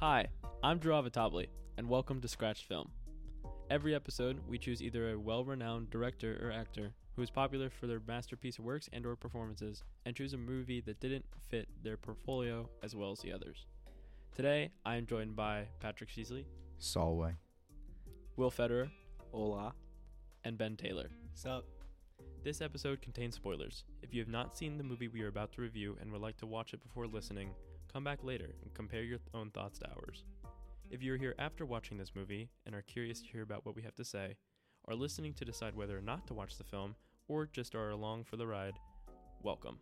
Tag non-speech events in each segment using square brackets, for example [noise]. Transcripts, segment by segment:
Hi, I'm Drew Avatabli, and welcome to Scratched Film. Every episode, we choose either a well-renowned director or actor who is popular for their masterpiece works and or performances, and choose a movie that didn't fit their portfolio as well as the others. Today, I am joined by Patrick Sheasley, Solway. Will Federer, Hola. and Ben Taylor. Sup? This episode contains spoilers. If you have not seen the movie we are about to review and would like to watch it before listening, come back later and compare your own thoughts to ours. If you are here after watching this movie and are curious to hear about what we have to say, are listening to decide whether or not to watch the film, or just are along for the ride, welcome.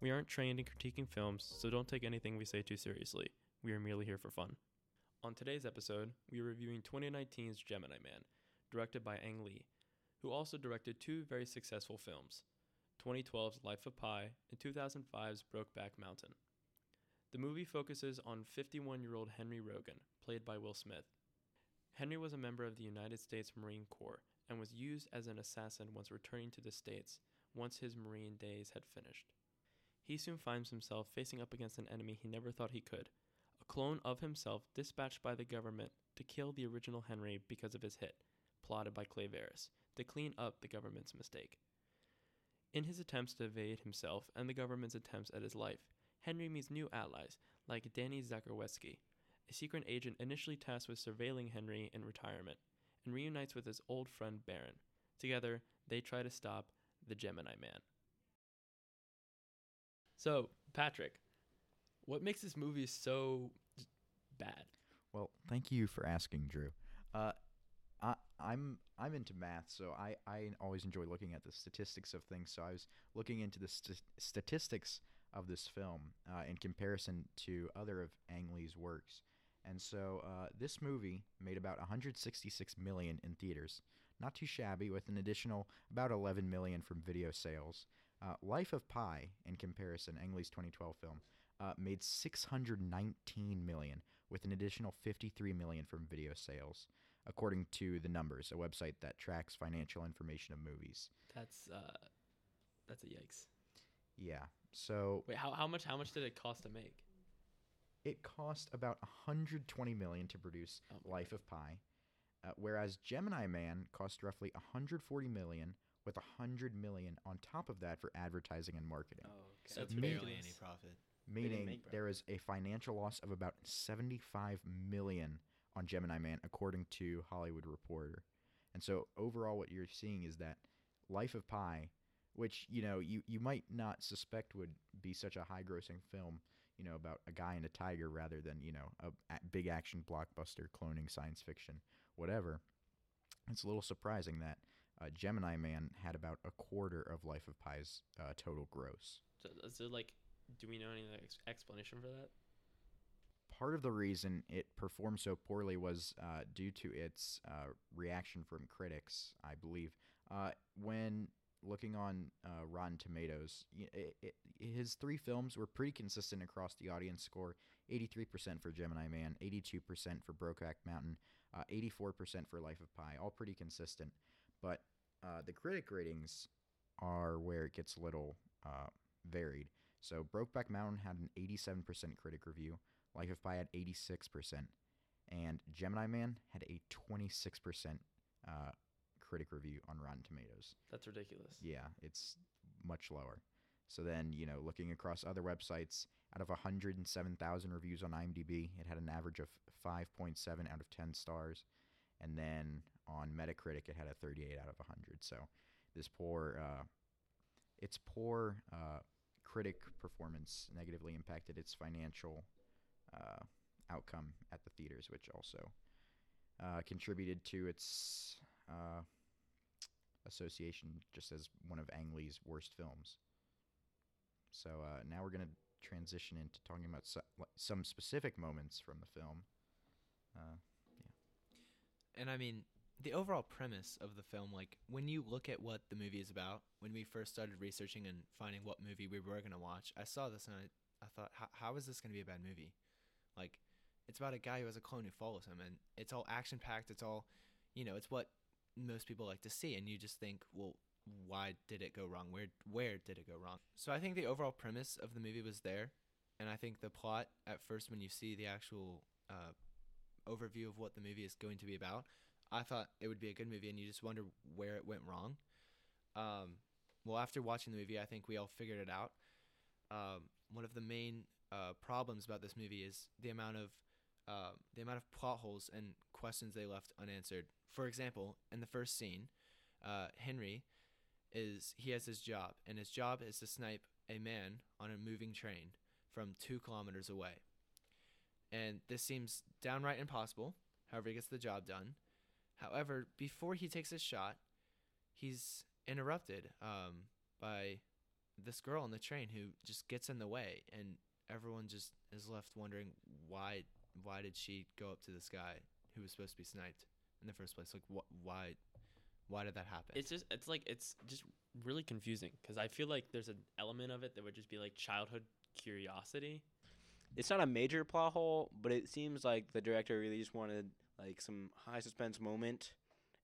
We aren't trained in critiquing films, so don't take anything we say too seriously. We are merely here for fun. On today's episode, we are reviewing 2019's Gemini Man, directed by Ang Lee, who also directed two very successful films 2012's Life of Pi and 2005's Brokeback Mountain. The movie focuses on 51 year old Henry Brogan, played by Will Smith. Henry was a member of the United States Marine Corps and was used as an assassin once returning to the States once his Marine days had finished. He soon finds himself facing up against an enemy he never thought he could a clone of himself dispatched by the government to kill the original Henry because of his hit, plotted by Clay Verris, to clean up the government's mistake. In his attempts to evade himself and the government's attempts at his life, Henry meets new allies like Danny Zakarweski, a secret agent initially tasked with surveilling Henry in retirement, and reunites with his old friend Baron. Together, they try to stop the Gemini Man. So, Patrick, what makes this movie so bad? Well, thank you for asking, Drew. Uh, I, I'm I'm into math, so I, I always enjoy looking at the statistics of things. So I was looking into the st- statistics of this film uh, in comparison to other of Ang Lee's works. And so uh, this movie made about 166 million in theaters, not too shabby, with an additional about 11 million from video sales. Uh, Life of Pi, in comparison, Ang Lee's 2012 film, uh, made 619 million, with an additional 53 million from video sales, according to the numbers, a website that tracks financial information of movies. That's uh, that's a yikes. Yeah. So Wait, how, how much how much did it cost to make? it cost about 120 million to produce Oh my Life of Pi, uh, whereas Gemini Man cost roughly 140 million, with 100 million on top of that for advertising and marketing. Oh, okay. So So That's it's barely any profit. meaning make there is a financial loss of about 75 million on Gemini Man, according to Hollywood Reporter. And so overall, what you're seeing is that Life of Pi, which you know you you might not suspect would be such a high-grossing film, you know, about a guy and a tiger rather than you know a, a big action blockbuster cloning science fiction, whatever. It's a little surprising that uh, Gemini Man had about a quarter of Life of Pi's uh, total gross. So, is there like, do we know any ex- explanation for that? part of the reason it performed so poorly was uh, due to its uh, reaction from critics, I believe. Uh, when looking on uh, Rotten Tomatoes, it, it, his three films were pretty consistent across the audience score 83% for Gemini Man, 82% for Brokeback Mountain, uh, 84% for Life of Pi, all pretty consistent. But uh, the critic ratings are where it gets a little uh, varied. So Brokeback Mountain had an 87% critic review. Life of Pi had 86%, and Gemini Man had a 26% uh, critic review on Rotten Tomatoes. That's ridiculous. Yeah, it's much lower. So then, you know, looking across other websites, out of 107,000 reviews on IMDb, it had an average of 5.7 out of 10 stars. And then on Metacritic, it had a 38 out of 100. So this poor, uh, its poor uh, critic performance negatively impacted its financial uh, outcome at the theaters, which also uh, contributed to its uh, association just as one of Ang Lee's worst films. So uh, now we're going to transition into talking about so, some specific moments from the film. Uh, And I mean, the overall premise of the film, like when you look at what the movie is about, when we first started researching and finding what movie we were gonna watch, I saw this and I, I thought, how, is this gonna be a bad movie? Like, it's about a guy who has a clone who follows him, and it's all action packed. It's all, you know, it's what most people like to see, and you just think, well, why did it go wrong? Where where did it go wrong? So I think the overall premise of the movie was there, and I think the plot at first when you see the actual uh, overview of what the movie is going to be about, I thought it would be a good movie, and you just wonder where it went wrong. Um, well, after watching the movie, I think we all figured it out. Um, one of the main uh, problems about this movie is the amount of um, the amount of plot holes and questions they left unanswered. For example, in the first scene, uh, Henry is he has his job, and his job is to snipe a man on a moving train from two kilometers away. And this seems downright impossible. However, he gets the job done. However, before he takes his shot, he's interrupted um, by this girl on the train who just gets in the way, and everyone just is left wondering why why did she go up to this guy who was supposed to be sniped in the first place? Like, wh- why why did that happen? It's just it's like it's just really confusing because I feel like there's an element of it that would just be like childhood curiosity. It's not a major plot hole, but it seems like the director really just wanted like some high suspense moment,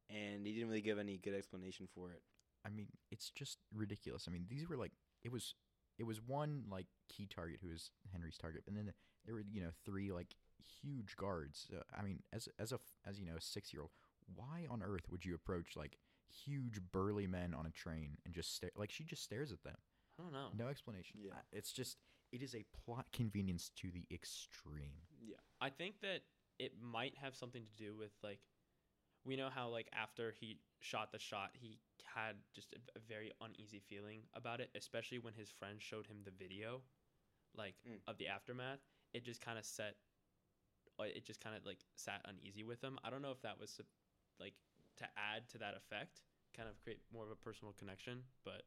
and he didn't really give any good explanation for it. I mean, it's just ridiculous. I mean, these were like it was it was one like key target who was Henry's target, and then there were you know three like huge guards. Uh, I mean, as as a as you know a six year old, why on earth would you approach like huge burly men on a train and just stare? Like she just stares at them. I don't know. No explanation. Yeah. It's just it is a plot convenience to the extreme. Yeah. I think that it might have something to do with like we know how like after he shot the shot he had just a, a very uneasy feeling about it especially when his friend showed him the video like Mm. of the aftermath it just kind of set Uh, it just kind of like sat uneasy with him i don't know if that was like to add to that effect kind of create more of a personal connection but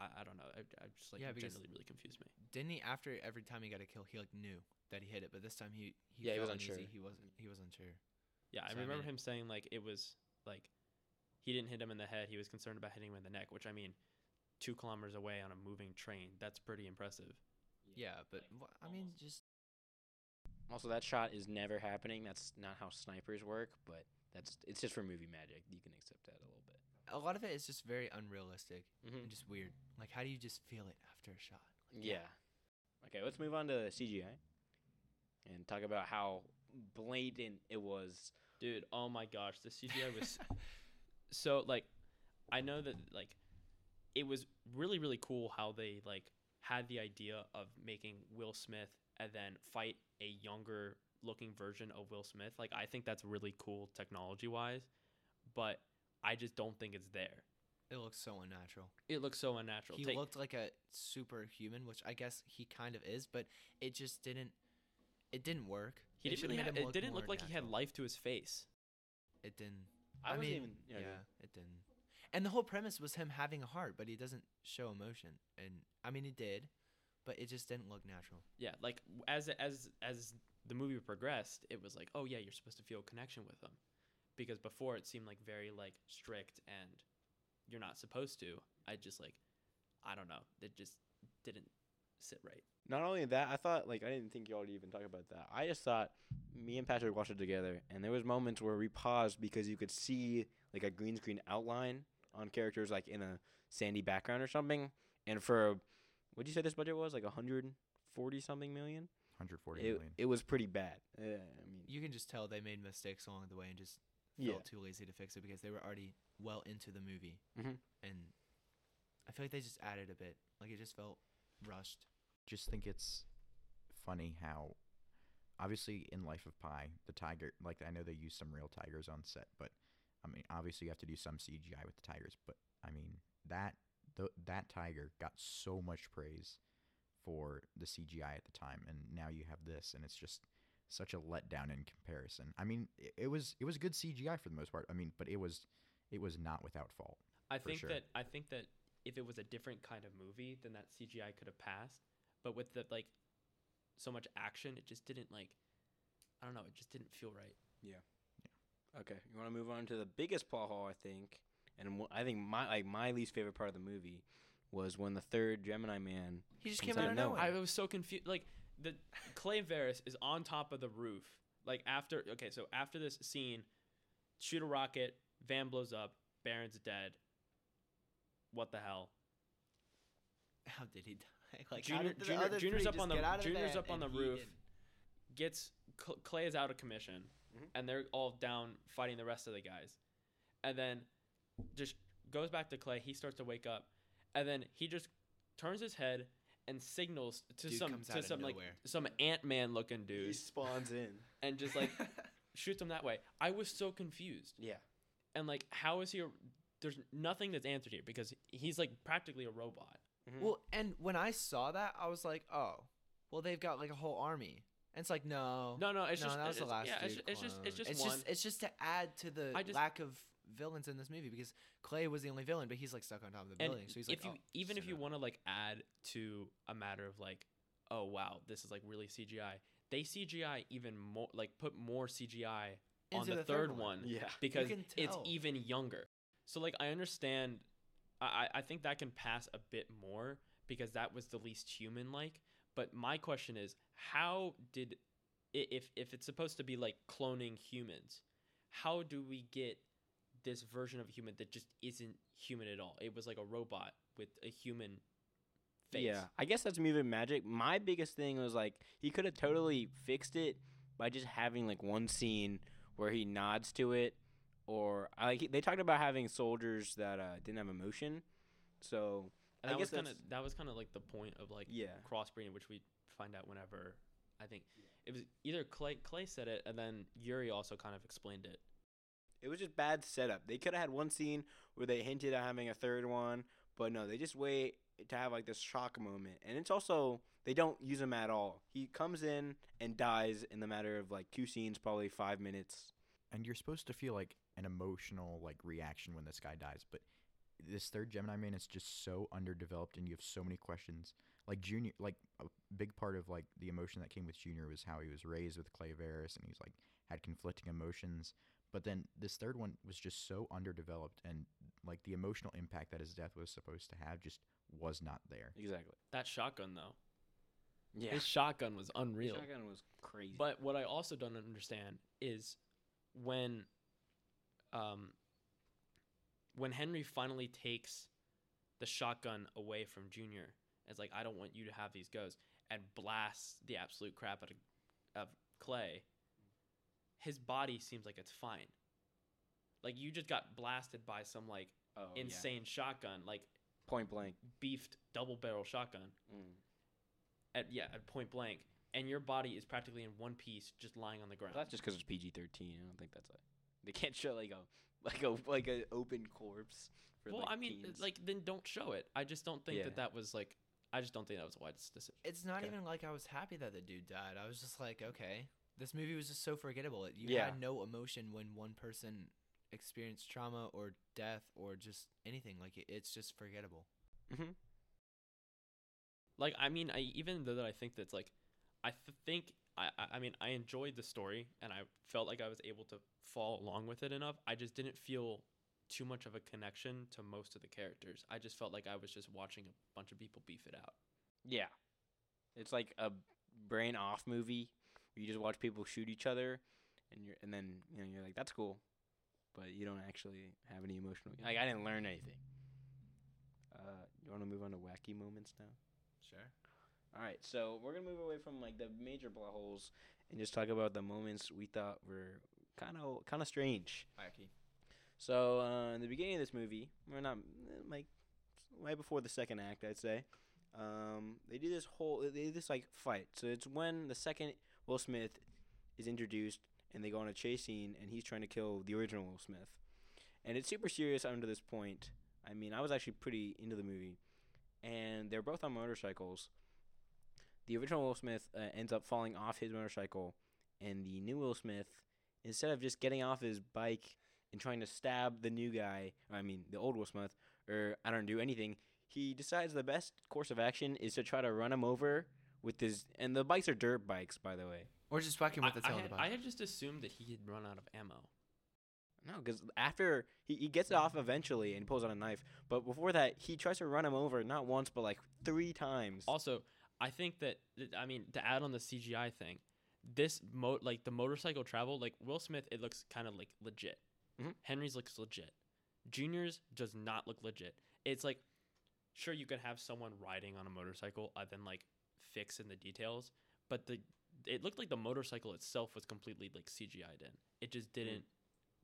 i, I don't know I, I just like Yeah, it because- generally really confused me Didn't he after every time he got a kill, he like knew that he hit it, but this time he he Yeah, he was felt unsure. uneasy. He wasn't he was unsure. Yeah, I So, I remember mean- him saying like it was like he didn't hit him in the head. He was concerned about hitting him in the neck, which I mean, two kilometers away on a moving train. That's pretty impressive. Yeah, but wha- I mean, just Also, that shot is never happening. That's not how snipers work, but that's it's just for movie magic. You can accept that a little bit. a lot of it is just very unrealistic Mm-hmm. and just weird. Like, how do you just feel it after a shot? Yeah. Okay, let's move on to CGI and talk about how blatant it was. Dude, oh my gosh, the CGI was [laughs] so like I know that like it was really really cool how they like had the idea of making Will Smith and then fight a younger looking version of Will Smith. Like I think that's really cool technology wise, but I just don't think it's there. It looks so unnatural. It looks so unnatural. He Take- looked like a superhuman, which I guess he kind of is, but it just didn't. It didn't work. He They didn't really have, him it didn't look more like he had life to his face. It didn't. I, I, wasn't mean, even. yeah, Yeah, it didn't. And the whole premise was him having a heart, but he doesn't show emotion. And I mean, he did, but it just didn't look natural. Yeah, like as as as the movie progressed, it was like, oh yeah, you're supposed to feel a connection with them, because before it seemed like very like strict and you're not supposed to. I just like, I don't know, it just didn't sit right. Not only that, I thought like I didn't think y'all would even talk about that. I just thought me and Patrick watched it together, and there was moments where we paused because you could see like a green screen outline on characters like in a sandy background or something. And for what'd you say this budget was like a hundred forty something million? 140 It, million. it was pretty bad. Uh, I mean, You can just tell they made mistakes along the way and just yeah, felt too lazy to fix it because they were already well into the movie. Mhm. And I feel like they just added a bit. Like it just felt rushed. just think it's funny how obviously in Life of Pi, the tiger like I know they use some real tigers on set, but I mean obviously you have to do some CGI with the tigers, but I mean that th- that tiger got so much praise for the CGI at the time and now you have this and it's just such a letdown in comparison. I mean it, it was it was good CGI for the most part. I mean, but it was it was not without fault. I think sure. that I think that if it was a different kind of movie, then that CGI could have passed. But with the like so much action, it just didn't like. I don't know. It just didn't feel right. Yeah. Okay, you want to move on to the biggest plot hole, I think, and I think my like my least favorite part of the movie was when the third Gemini Man. He just came out out of of nowhere. nowhere. I was so confused. Like the Clay Verris is on top of the roof. Like after okay, so after this scene, shoot a rocket, van blows up, Baron's dead. What the hell? How did he die? [laughs] Like Junior- how did the Junior- other Junior's up on the- get out of Junior's up on the roof. didn't? Gets Clay is out of commission, Mhm. and they're all down fighting the rest of the guys, and then just goes back to Clay. He starts to wake up, and then he just turns his head and signals to Dude some to some like some Ant Man looking dude. He spawns in. and just like [laughs] shoots him that way. I was so confused, Yeah. and like, how is he? A, there's nothing that's answered here because he's like practically a robot. Mhm. Well, and when I saw that, I was like, oh, well, they've got like a whole army. And it's like, no, No, no, it's no, just that was the it's, last yeah, it's, dude it's just it's just it's one. just it's just to add to the just- lack of villains in this movie because Clay was the only villain, but he's like stuck on top of the and building. So he's if like, you oh, even if you no. want to like add to a matter of like, oh wow, this is like really CGI. They CGI even more, like put more CGI on the, the third, third one, one. Yeah. because it's even younger. So like I understand, I I I think that can pass a bit more because that was the least human like. But my question is, how did if if it's supposed to be like cloning humans, how do we get this version of a human that just isn't human at all? It was like a robot with a human face. Yeah, I guess that's movie magic. My biggest thing was like he could have totally fixed it by just having like one scene where he nods to it, or I like they talked about having soldiers that uh, didn't have emotion. So And I that guess was kind of that was kind of like the point of like yeah, crossbreeding, which we find out whenever I think it was either Clay Clay said it, and then Yuri also kind of explained it. It was just bad setup. They could have had one scene where they hinted at having a third one, but no, they just wait to have like this shock moment, and it's also they don't use him at all. He comes in and dies in the matter of like two scenes, probably five minutes. and you're supposed to feel like an emotional like reaction when this guy dies but this third gemini man is just so underdeveloped and you have so many questions like junior like a big part of like the emotion that came with junior was how he was raised with clay Verris and he's like had conflicting emotions but then this third one was just so underdeveloped and like the emotional impact that his death was supposed to have just was not there Exactly. That shotgun though, Yeah. his shotgun was unreal. Shotgun was crazy. But what I also don't understand is when, um, when Henry finally takes the shotgun away from Junior, it's like I don't want you to have these goes and blasts the absolute crap out of, of Clay. His body seems like it's fine. Like you just got blasted by some like oh, yeah. insane shotgun, like point blank. beefed double barrel shotgun Mm. at yeah at point blank, and your body is practically in one piece, just lying on the ground. Well, that's just because it's PG thirteen. I don't think that's a. They can't show like a like a like an open corpse. For, well, like, I mean, teens. like then don't show it. I just don't think Yeah. that that was like. I just don't think that was a wise decision. it's not Okay. even like I was happy that the dude died. I was just like, okay, this movie was just so forgettable. You Yeah. had no emotion when one person experienced trauma or death or just anything. Like it, it's just forgettable. Mhm. Like I mean, I even though that I think that's like, I th- think I I- I mean I enjoyed the story and I felt like I was able to fall along with it enough. I just didn't feel too much of a connection to most of the characters. I just felt like I was just watching a bunch of people beef it out. Yeah, it's like a brain off movie where you just watch people shoot each other, and you're and then you know you're like that's cool, but you don't actually have any emotional. Like I didn't learn anything. Uh, you want to move on to wacky moments now? Sure. All right, so we're gonna move away from like the major plot holes and just talk about the moments we thought were kind of kind of strange. Wacky. So uh, in the beginning of this movie, we're not eh, like right before the second act, I'd say. Um, they do this whole they do this like fight. So it's when the second Will Smith is introduced and they go on a chase scene and he's trying to kill the original Will Smith, and it's super serious up to this point. I mean, I was actually pretty into the movie, and they're both on motorcycles. The original Will Smith uh, ends up falling off his motorcycle, and the new Will Smith, instead of just getting off his bike and trying to stab the new guy, I mean the old Will Smith, or I don't do anything, he decides the best course of action is to try to run him over with his and the bikes are dirt bikes by the way. Or just whacking with I, the I tail of had, the I bike. had just assumed that he had run out of ammo. No, because after he, he gets it off eventually and pulls out a knife, but before that he tries to run him over not once but like three times. Also, I think that I mean to add on the CGI thing, this mo like the motorcycle travel, like Will Smith, it looks kind of like legit. Mhm. Henry's looks legit. Junior's does not look legit. It's like, sure you could have someone riding on a motorcycle and then like fix in the details, but the it looked like the motorcycle itself was completely like CGI'd in. It just hmm. didn't.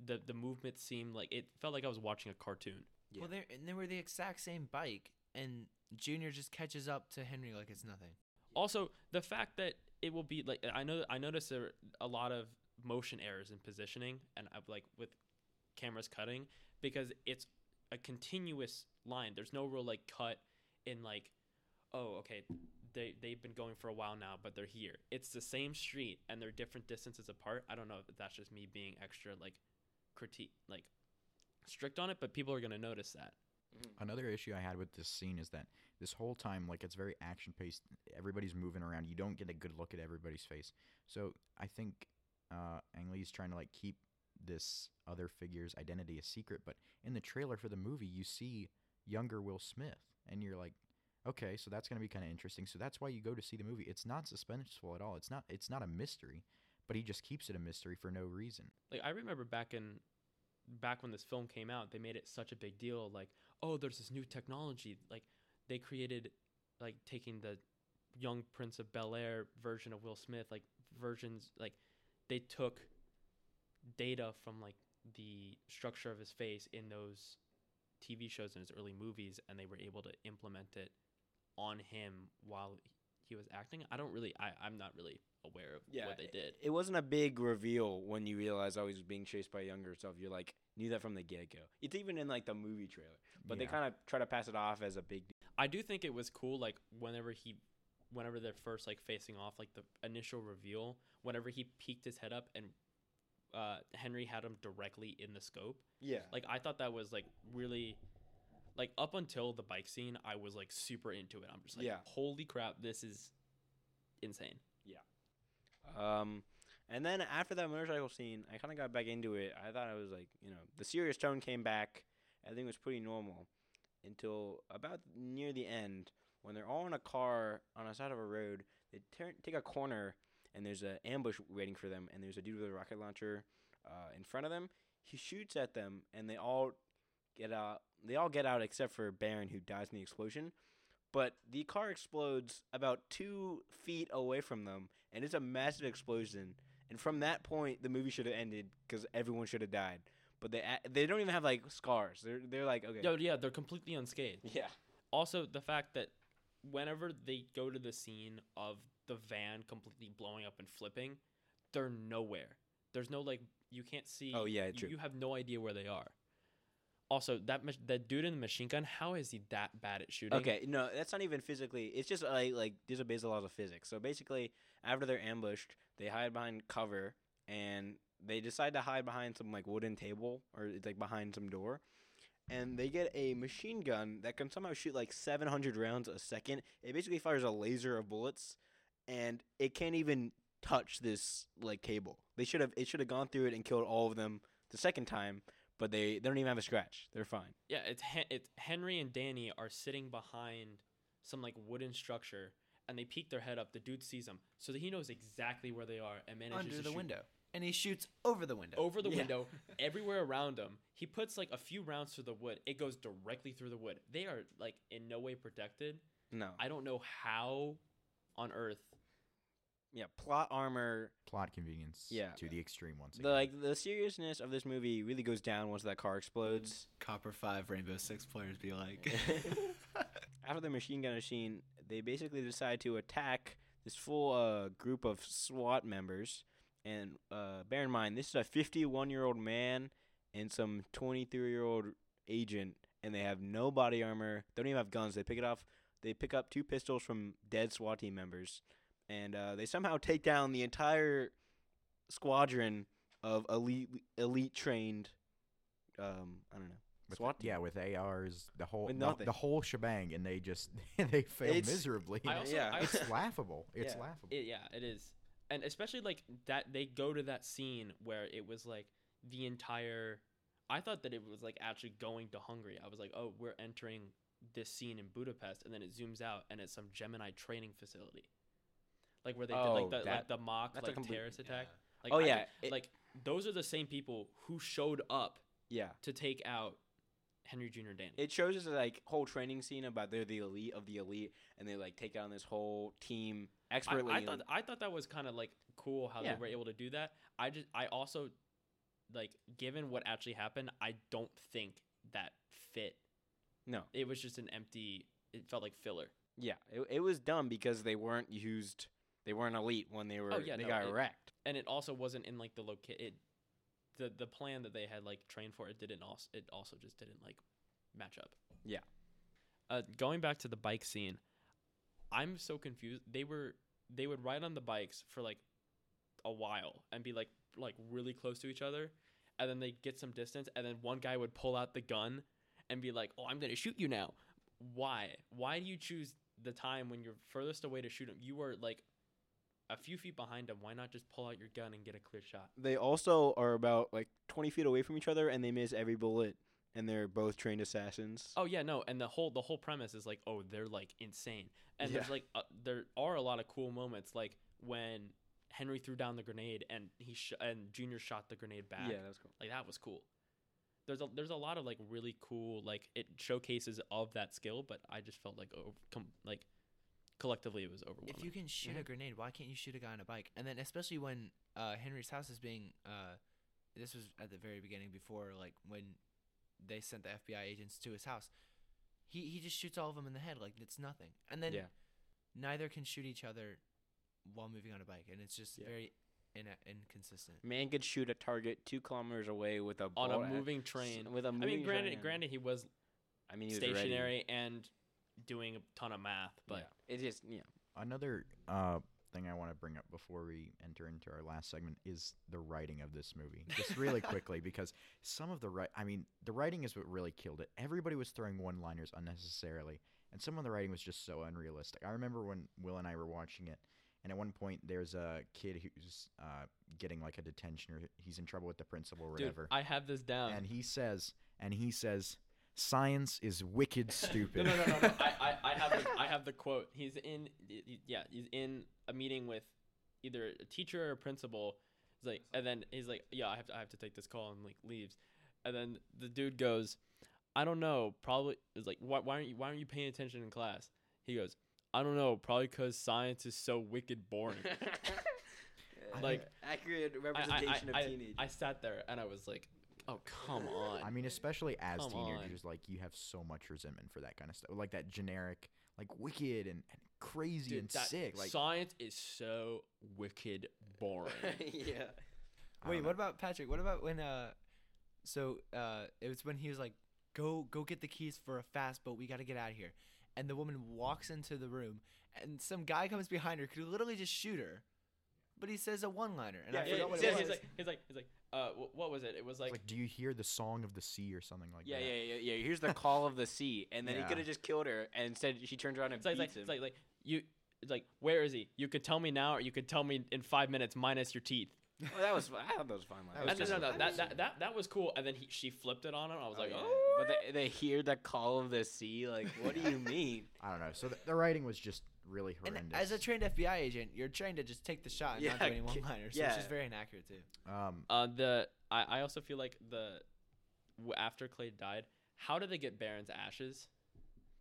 The the movement seemed like it felt like I was watching a cartoon. Yeah. Well, they and they were the exact same bike, and Junior just catches up to Henry like it's nothing. Also, the fact that it will be like I know I noticed there are a lot of motion errors in positioning and I like with cameras cutting because it's a continuous line. There's no real like cut in like oh okay they they've been going for a while now but they're here. It's the same street and they're different distances apart. I don't know if that's just me being extra like critique like strict on it, but people are to notice that. Another issue I had with this scene is that this whole time, like it's very action paced. Everybody's moving around. You don't get a good look at everybody's face. So I think uh, Ang Lee's trying to like keep this other figure's identity a secret. But in the trailer for the movie, you see younger Will Smith, and you're like, okay, so that's gonna be kind of interesting. So that's why you go to see the movie. It's not suspenseful at all. It's not. It's not a mystery. But he just keeps it a mystery for no reason. like I remember back in back when this film came out, they made it such a big deal. Like, oh, there's this new technology. Like, they created like taking the young Prince of Bel Air version of Will Smith, like versions like they took data from like the structure of his face in those TV shows and his early movies, and they were able to implement it on him while he was acting. I don't really, I, I'm not really aware of Yeah, what they did. It wasn't a big reveal when you realize I was being chased by younger self. You're like knew that from the get go. It's even in like the movie trailer, but they kind of try to pass it off as a big. deal. I do think it was cool, like whenever he, whenever they're first like facing off, like the initial reveal, whenever he peeked his head up and uh, Henry had him directly in the scope. Yeah, Like I thought that was like really, like up until the bike scene, I was like super into it. I'm just like, Yeah. holy crap, this is insane. Yeah. Um, and then after that motorcycle scene, I kind of got back into it. I thought I was like, you know, the serious tone came back. Everything was pretty normal until about near the end when they're all in a car on the side of a road. They turn, take a corner, and there's an ambush waiting for them. And there's a dude with a rocket launcher uh, in front of them. He shoots at them, and they all get out. They all get out except for Baron, who dies in the explosion. But the car explodes about two feet away from them, and it's a massive explosion. And from that point, the movie should have ended because everyone should have died. But they they don't even have like scars. They're they're like okay. Yo, yeah, they're completely unscathed. Yeah. also the fact that whenever they go to the scene of the van completely blowing up and flipping, they're nowhere. There's no like you can't see. Oh, yeah, you, true. You have no idea where they are. Also, that that dude in the machine gun, how is he that bad at shooting? Okay, no, that's not even physically. It's just like like these are basic laws of physics. So basically, after they're ambushed, they hide behind cover and they decide to hide behind some like wooden table or it's, like behind some door. And they get a machine gun that can somehow shoot like 700 rounds a second. It basically fires a laser of bullets, and it can't even touch this like cable. They should have it should have gone through it and killed all of them the second time, but they, they don't even have a scratch. They're fine. Yeah, it's Hen- it's Henry and Danny are sitting behind some like wooden structure, and they peek their head up. The dude sees them, so that he knows exactly where they are and manages under to the shoot window, and he shoots over the window. over the Yeah. window, [laughs] everywhere around him. He puts like a few rounds through the wood. It goes directly through the wood. They are like in no way protected. No. I don't know how on earth. Yeah, plot armor. Plot convenience. Yeah. To the extreme once The again. like the seriousness of this movie really goes down once that car explodes. Copper Five, Rainbow Six players be like. [laughs] [laughs] After the machine gun machine, they basically decide to attack this full uh, group of SWAT members. And uh, bear in mind, this is a 51 year old man and some 23 year old agent, and they have no body armor. They don't even have guns. They pick it off. They pick up two pistols from dead SWAT team members, and uh, they somehow take down the entire squadron of elite elite trained. Um, I don't know. With, SWAT team. yeah, with ARs, the whole With the, nothing. the whole shebang, and they just [laughs] they fail It's- miserably. I also, Yeah. I it's [laughs] laughable. It's Yeah. laughable. it, yeah, it is, and especially like that they go to that scene where it was like the entire. I thought that it was like actually going to Hungary. I was like, oh, we're entering this scene in Budapest, and then it zooms out, and it's some Gemini training facility, like where they did Oh, like the like the mock like complete- terrorist attack. Like, Oh, I yeah, it- like those are the same people who showed up Yeah. to take out Henry Jr. Danny. It shows us like whole training scene about they're the elite of the elite, and they like take on this whole team expertly. I and- thought I thought that was kind of like cool how Yeah. they were able to do that. I just I also like given what actually happened, I don't think that fit. no, It was just an empty. It felt like filler. yeah, it, it was dumb because they weren't used. They weren't elite when they were. Oh, yeah, they no, got it- wrecked. and it also wasn't in like the loca it the the plan that they had like trained for it didn't also it also just didn't like match up Yeah. uh going back to the bike scene i'm so confused they were they would ride on the bikes for like a while and be like like really close to each other and then they get some distance and then one guy would pull out the gun and be like oh i'm gonna shoot you now why why do you choose the time when you're furthest away to shoot him you were like a few feet behind him why not just pull out your gun and get a clear shot They also are about like twenty feet away from each other, and they miss every bullet. And they're both trained assassins. Oh yeah, no, and the whole the whole premise is like, oh, they're like insane, and there's like uh, there are a lot of cool moments, like when Henry threw down the grenade and he sh- and Junior shot the grenade back. yeah, that's cool. like that was cool. There's a there's a lot of like really cool like it showcases of that skill, but I just felt like over, com- like collectively it was overwhelming. If you can shoot a grenade, why can't you shoot a guy on a bike? And then especially when uh, Henry's house is being uh, this was at the very beginning before like when they sent the FBI agents to his house. He he just shoots all of them in the head like it's nothing. And then Yeah. neither can shoot each other while moving on a bike and it's just Yeah. very in- inconsistent. Man could shoot a target two kilometers away with a on a moving train. With a I moving mean, granted, train. granted, he was I mean, he was ready. stationary and doing a ton of math, but yeah. it just yeah. Another uh, thing I want to bring up before we enter into our last segment is the writing of this movie. Just really [laughs] quickly, because some of the right, I mean, the writing is what really killed it. Everybody was throwing one-liners unnecessarily, and some of the writing was just so unrealistic. I remember when Will and I were watching it, and at one point there's a kid who's uh, getting like a detention, or he's in trouble with the principal or dude, whatever, I have this down. and he says, and he says, "Science is wicked stupid." [laughs] no, no, no. no. I, I, [laughs] I have the, I have the quote. He's in, y- y- yeah, he's in a meeting with either a teacher or a principal. He's like, and then he's like, yeah, I have to, I have to take this call, and like leaves. And then the dude goes, I don't know, probably is like, why, why aren't you, why aren't you paying attention in class? He goes, I don't know, probably because science is so wicked boring. [laughs] Like, accurate I, I, representation I, of I, teenage. I sat there and I was like, oh come on. I mean, especially as Come teenagers, like you have so much resentment for that kind of stuff, like that generic, like wicked and, and crazy Dude, and that sick. Like, science is so wicked boring. [laughs] yeah. I Wait, what about Patrick? What about when uh so uh it was when he was like go go get the keys for a fast boat. We got to get out of here. And the woman walks into the room and some guy comes behind her could literally just shoot her. But he says a one-liner and I Yeah, Yeah, what he's, it he's was. like, he's like, he's like, uh, what was it? It was like, like, do you hear the song of the sea or something like Yeah, that? yeah, yeah, yeah. yeah. Here's the call of the sea, and then he could have just killed her, and instead she turns around and it's beats like, him. it's like, like you, it's like, where is he? You could tell me now, or you could tell me in five minutes minus your teeth. oh, that was. I thought that was fine. That That was no, was no, just- no, that, that, [laughs] that, that was cool. And then he, she flipped it on him. I was Oh, like, yeah. oh, But they, they hear the call of the sea. Like, what do you [laughs] mean? I don't know. So the, the writing was just really horrendous. and horrendous. as a trained FBI agent, you're trained to just take the shot and not do any one-liners. [laughs] So yeah. it's just very inaccurate too. um, Uh, the I, I also feel like the after Clay died, how did they get Baron's ashes?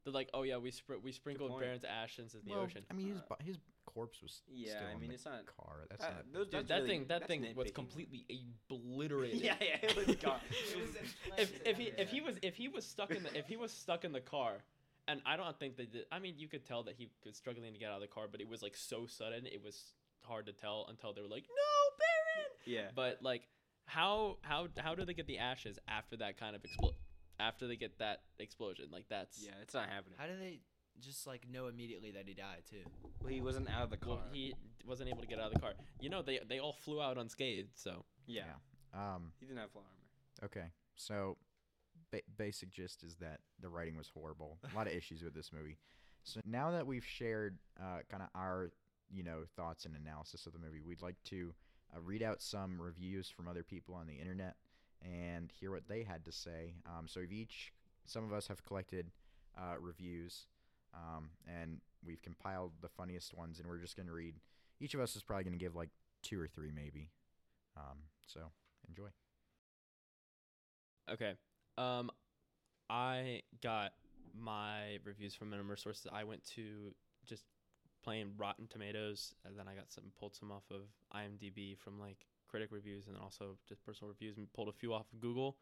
They're like, oh yeah, we spr- we sprinkled. Baron's ashes in the well, ocean. I mean, his Uh, his corpse was Yeah, still I in mean, the it's not- car. That's uh, not. those- Dude, that really- thing that thing was nitpicking. completely [laughs] obliterated. yeah, yeah, it was gone. [laughs] if if he if he was if he was stuck in the if he was stuck in the car, and I don't think they did. I mean, you could tell that he was struggling to get out of the car, but it was like so sudden. It was hard to tell until they were like, "No, Baron!" yeah. But like, how how how do they get the ashes after that kind of explo- After they get that explosion, like that's Yeah, it's not happening. How do they just like know immediately that he died too? Well, he wasn't out of the car. Well, he wasn't able to get out of the car. You know, they they all flew out unscathed. So yeah. Um, he didn't have full armor. okay, so ba- basic gist is that the writing was horrible. A lot of issues with this movie. So now that we've shared uh, kind of our you know thoughts and analysis of the movie, we'd like to uh, read out some reviews from other people on the internet and hear what they had to say. Um, so we've each, some of us have collected uh, reviews, um, and we've compiled the funniest ones, and we're just going to read. Each of us is probably going to give like two or three, maybe. Um, so enjoy. okay, um, I got my reviews from of sources. I went to just plain Rotten Tomatoes, and then I got some pulled some off of IMDb from like critic reviews, and also just personal reviews, and pulled a few off of Google.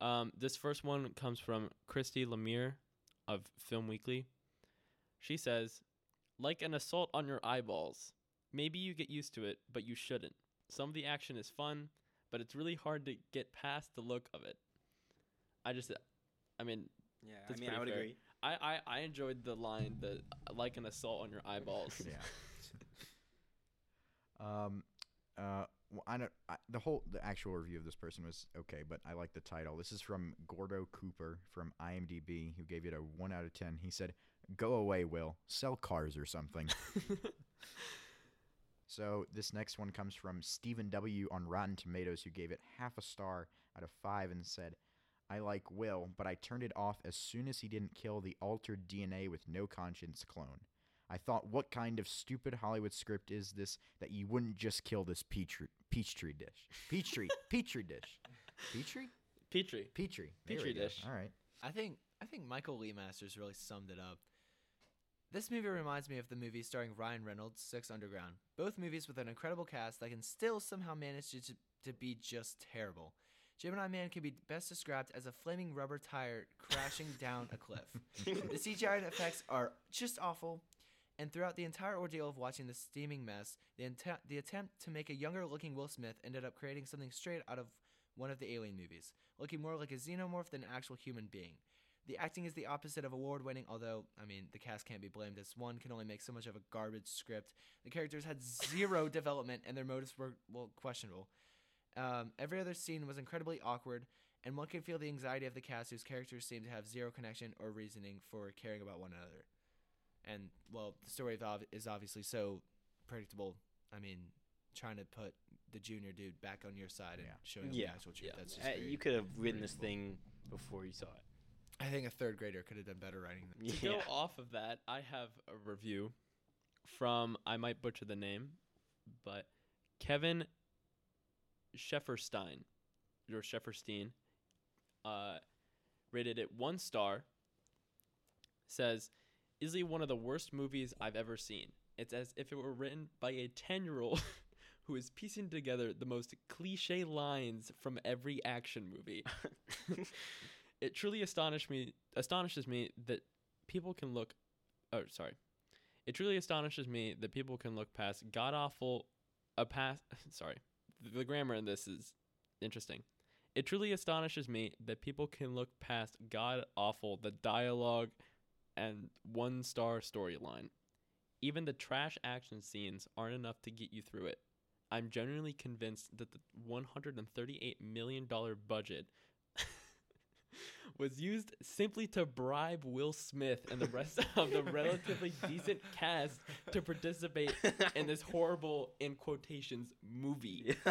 Um, this first one comes from Christy Lemire of Film Weekly. She says, "Like an assault on your eyeballs. Maybe you get used to it, but you shouldn't. Some of the action is fun, but it's really hard to get past the look of it." I just, I mean, Yeah, That's I mean, I would fair. agree. I, I, I enjoyed the line that like an assault on your eyeballs. [laughs] yeah. [laughs] um, uh, well, I don't. I, the whole the actual review of this person was okay, but I like the title. This is from Gordo Cooper from IMDb, who gave it a one out of ten. He said, "Go away, Will. Sell cars or something." [laughs] So this next one comes from Stephen W. on Rotten Tomatoes, who gave it half a star out of five and said, "I like Will, but I turned it off as soon as he didn't kill the altered DNA with no conscience clone. I thought, what kind of stupid Hollywood script is this that you wouldn't just kill this peach peachtree dish? Peach Peachtree, petri dish, petri, [laughs] Petrie. petri, There Petri we dish. All right. I think I think Michael Lee Masters really summed it up. This movie reminds me of the movie starring Ryan Reynolds, Six Underground. Both movies with an incredible cast that can still somehow manage to, to be just terrible. Gemini Man can be best described as a flaming rubber tire crashing down a cliff. [laughs] The CGI effects are just awful, and throughout the entire ordeal of watching this steaming mess, the, the attempt to make a younger looking Will Smith ended up creating something straight out of one of the Alien movies, looking more like a xenomorph than an actual human being. The acting is the opposite of award winning, although, I mean, the cast can't be blamed as one can only make so much of a garbage script. The characters had zero [laughs] development and their motives were, well, questionable. Um, every other scene was incredibly awkward, and one could feel the anxiety of the cast whose characters seemed to have zero connection or reasoning for caring about one another. And, well, the story of is obviously so predictable. I mean, trying to put the junior dude back on your side and Yeah. showing him Yeah. the actual truth. Yeah. That's just Uh, very you could have written this predictable. thing before you saw it. I think a third grader could have done better writing. Than [laughs] To go off of that, I have a review from I might butcher the name, but Kevin Shefferstein or Shefferstein uh, rated it one star. Says, "Easily one of the worst movies I've ever seen. It's as if it were written by a ten-year-old." [laughs] Who is piecing together the most cliche lines from every action movie? [laughs] it truly astonished me astonishes me that people can look oh sorry it truly astonishes me that people can look past god awful a past [laughs] sorry the grammar in this is interesting. It truly astonishes me that people can look past god awful the dialogue and one star storyline. Even the trash action scenes aren't enough to get you through it. I'm genuinely convinced that the 138 million dollar budget [laughs] was used simply to bribe Will Smith and the rest of the [laughs] relatively decent cast to participate in this horrible, in quotations, movie. [laughs]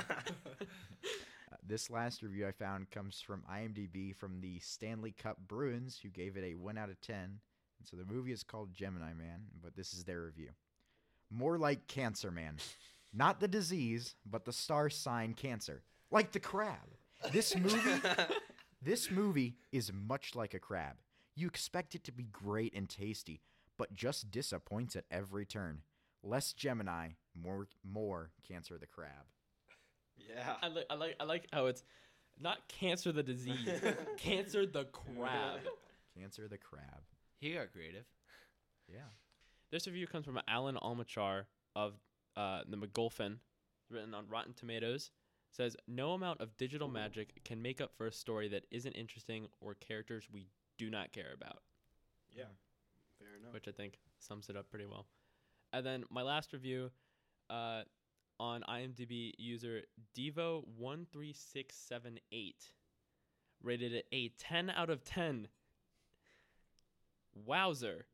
Uh, this last review I found comes from IMDb from the Stanley Cup Bruins, who gave it a 1 out of 10. And so the movie is called Gemini Man, but this is their review. More like Cancer Man. Not the disease, but the star sign cancer. Like the crab. This movie this movie is much like a crab. You expect it to be great and tasty, but just disappoints at every turn. Less Gemini, more more Cancer the crab. yeah. I, li- I like I like how it's not cancer the disease, [laughs] cancer the crab. Cancer the crab. he got creative. Yeah. This review comes from Alan Almachar of uh, the MacGuffin, written on Rotten Tomatoes. Says no amount of digital magic can make up for a story that isn't interesting or characters we do not care about. Yeah. Fair enough. which I think sums it up pretty well. And then my last review uh, on IMDb user Devo13678 rated it a 10 out of 10. Wowzer.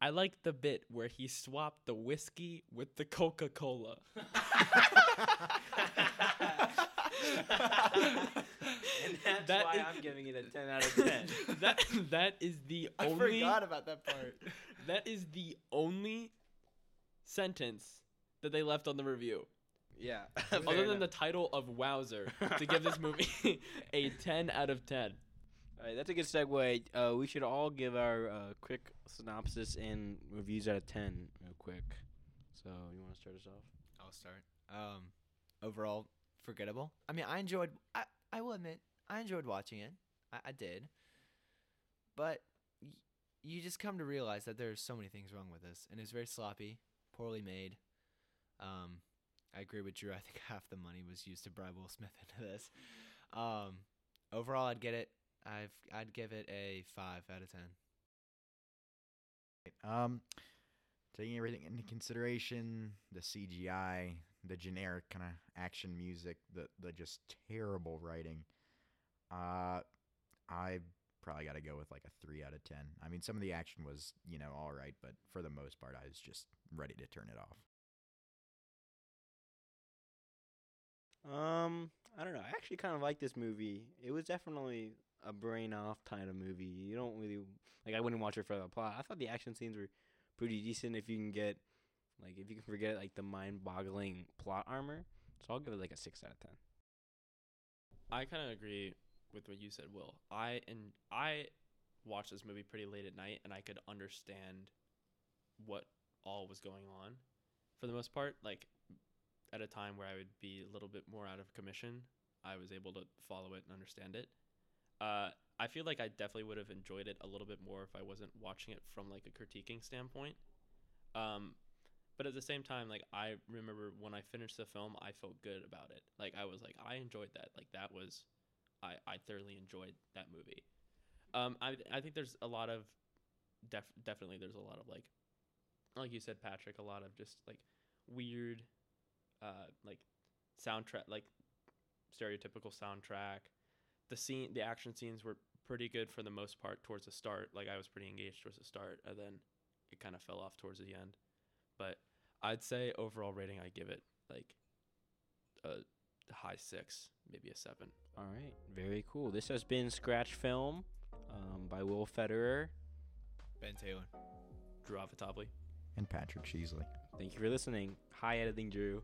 I like the bit where he swapped the whiskey with the Coca Cola. [laughs] [laughs] and that's That why is- I'm giving it a 10 out of 10. [laughs] that that is the [laughs] I only forgot about that part. that is the only sentence that they left on the review. yeah. other than the title of Wowzer to give this movie a 10 out of 10. All right, that's a good segue. Uh, we should all give our uh, quick synopsis and reviews out of ten, real quick. So you want to start us off? I'll start. Um, overall, forgettable. I mean, I enjoyed. I I will admit, I enjoyed watching it. I, I did. But y- you just come to realize that there's so many things wrong with this, and it's very sloppy, poorly made. Um, I agree with Drew. I think [laughs] half the money was used to bribe Will Smith [laughs] into this. Um, overall, I'd get it. I've I'd give it a five out of ten. Um, taking everything into consideration, the CGI, the generic kind of action music, the the just terrible writing. Uh, I probably got to go with like a three out of ten. I mean, some of the action was you know all right, but for the most part, I was just ready to turn it off. Um, I don't know. I actually kind of like this movie. It was definitely a brain off kind of movie. You don't really like. I wouldn't watch it for the plot. I thought the action scenes were pretty decent. If you can get, like, if you can forget like the mind boggling plot armor. So I'll give it like a six out of ten. I kind of agree with what you said, Will. I and I watched this movie pretty late at night, and I could understand what all was going on for the most part. Like at a time where I would be a little bit more out of commission, I was able to follow it and understand it. Uh, I feel like I definitely would have enjoyed it a little bit more if I wasn't watching it from like a critiquing standpoint. Um, but at the same time, like I remember when I finished the film, I felt good about it. Like I was like, I enjoyed that. Like that was, I I thoroughly enjoyed that movie. Um, I I think there's a lot of, def definitely there's a lot of like, like you said, Patrick, a lot of just like weird, uh, like soundtrack, like stereotypical soundtrack. The scene, the action scenes were pretty good for the most part towards the start. Like I was pretty engaged towards the start, and then it kind of fell off towards the end. But I'd say overall rating, I give it like a high six, maybe a seven. All right, very cool. This has been Scratched Film um, by Will Federer. Ben Taylor. Drew Avitabli. And Patrick Sheasley. Thank you for listening. Hi, editing Drew.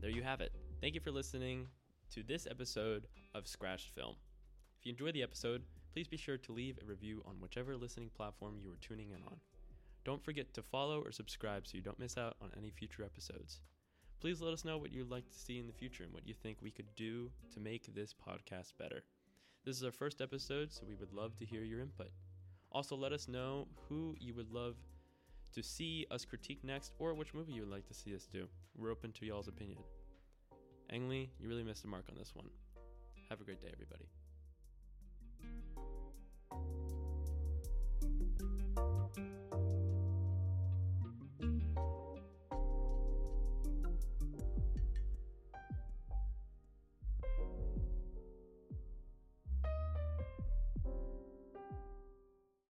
There you have it. Thank you for listening to this episode of Scratched Film. If you enjoyed the episode, please be sure to leave a review on whichever listening platform you are tuning in on. Don't forget to follow or subscribe so you don't miss out on any future episodes. Please let us know what you'd like to see in the future and what you think we could do to make this podcast better. This is our first episode, so we would love to hear your input. Also, let us know who you would love to see us critique next or which movie you would like to see us do. We're open to y'all's opinion. Ang Lee, you really missed the mark on this one. Have a great day, everybody.